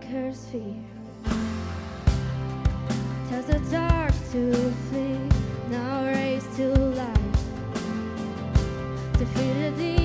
conquers fear, tells the dark to flee, now raised to life, defeated the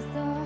so hard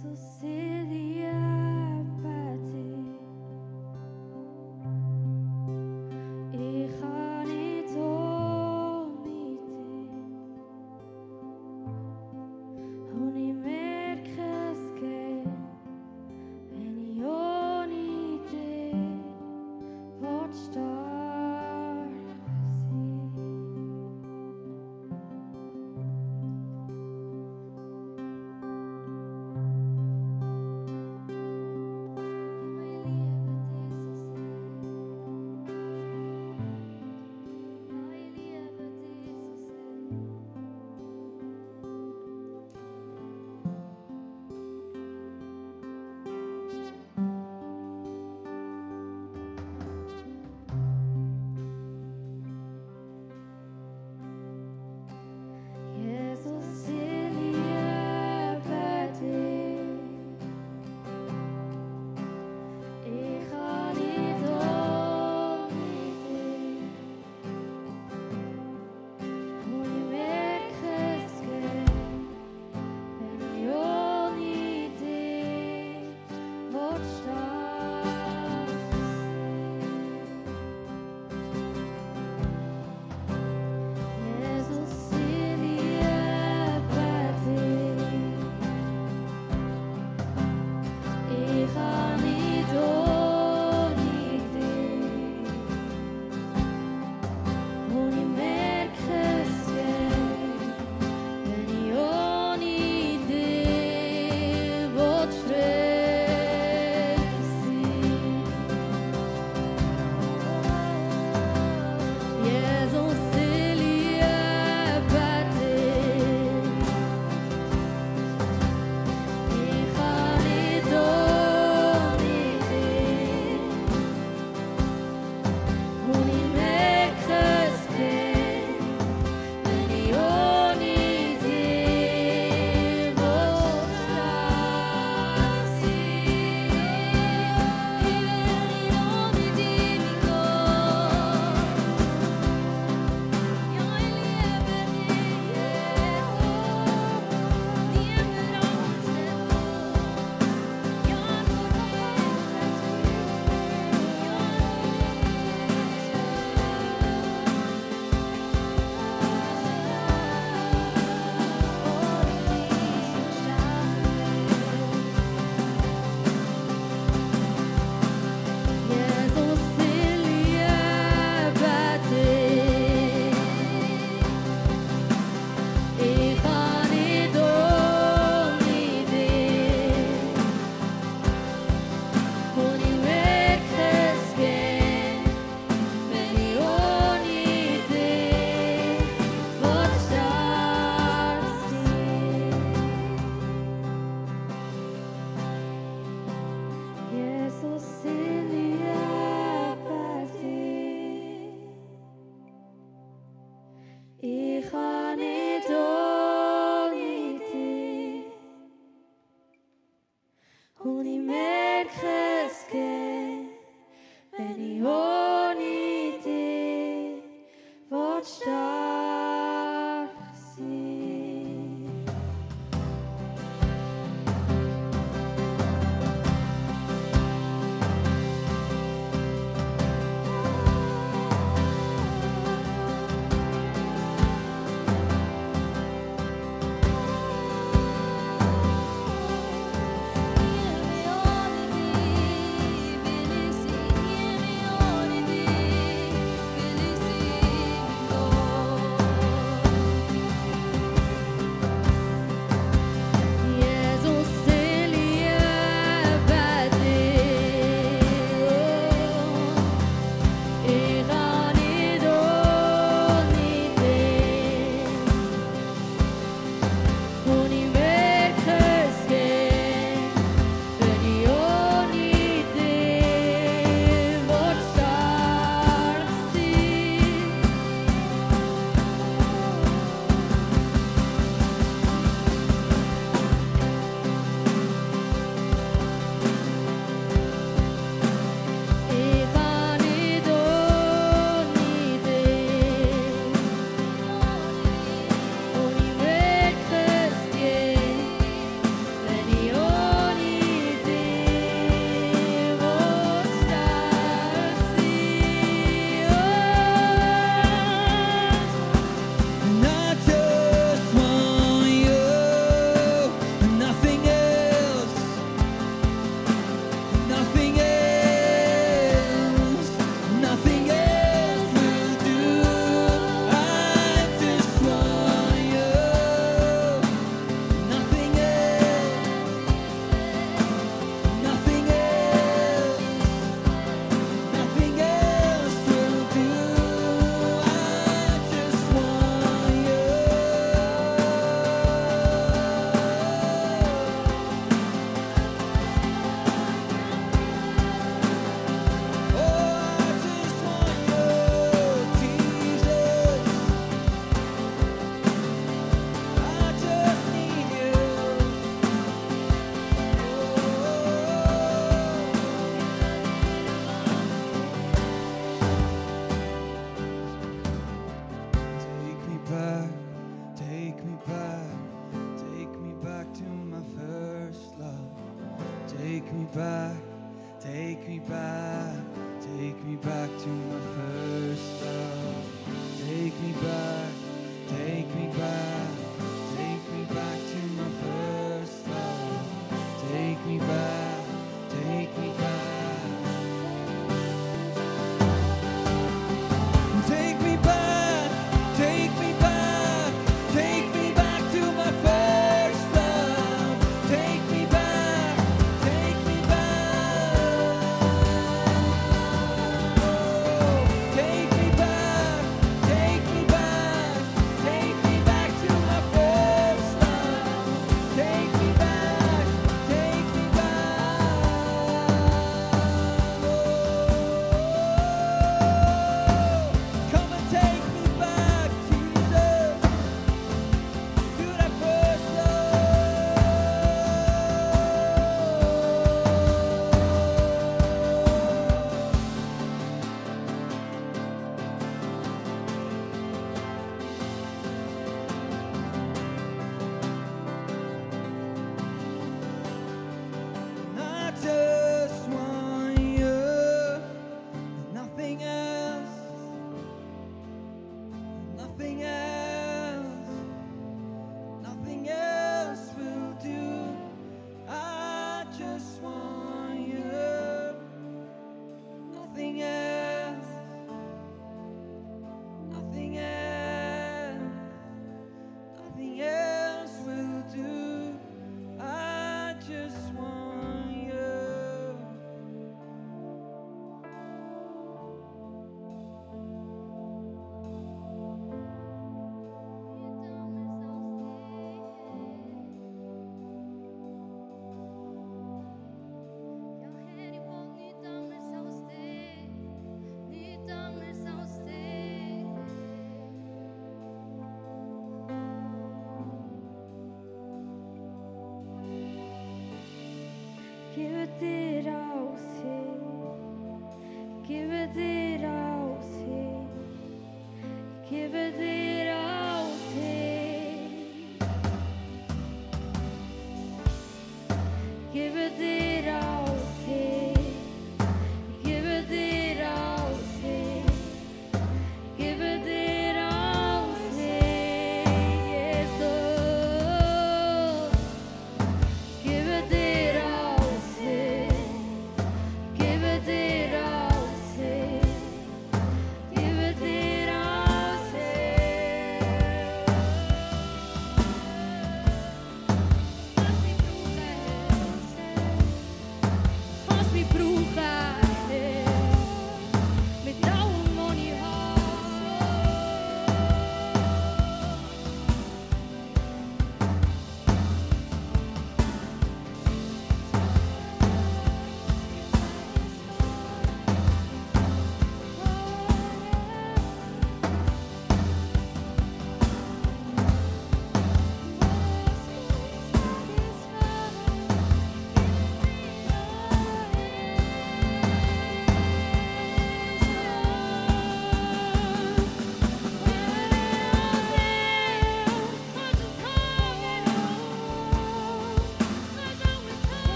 sucediera.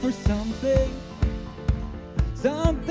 For something, something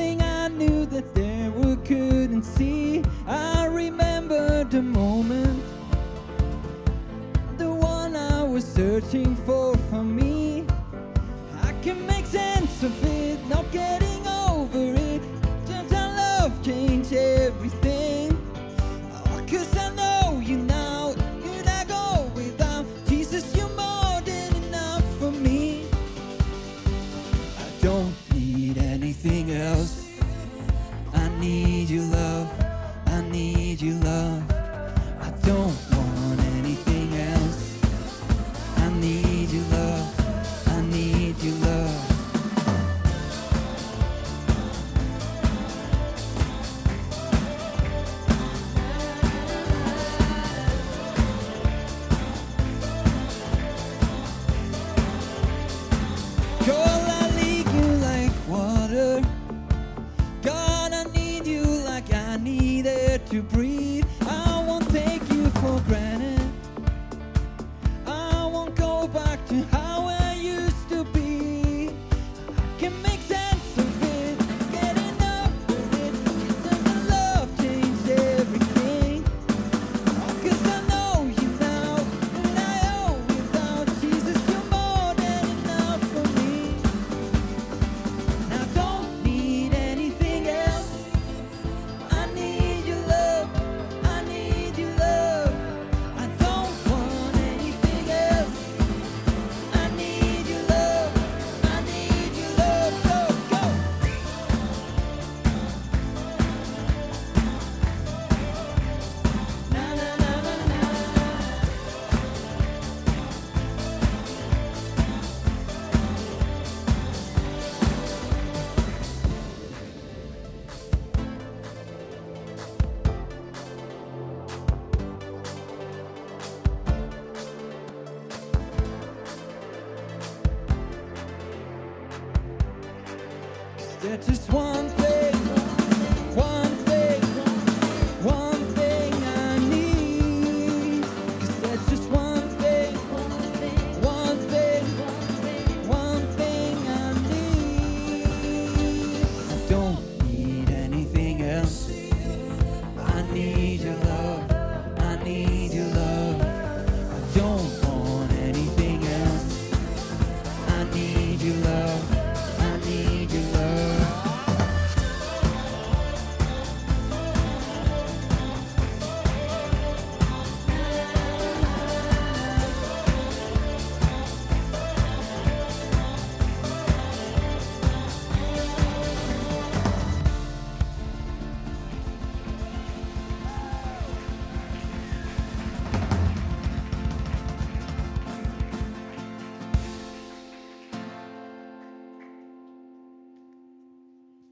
to breathe. There's just one thing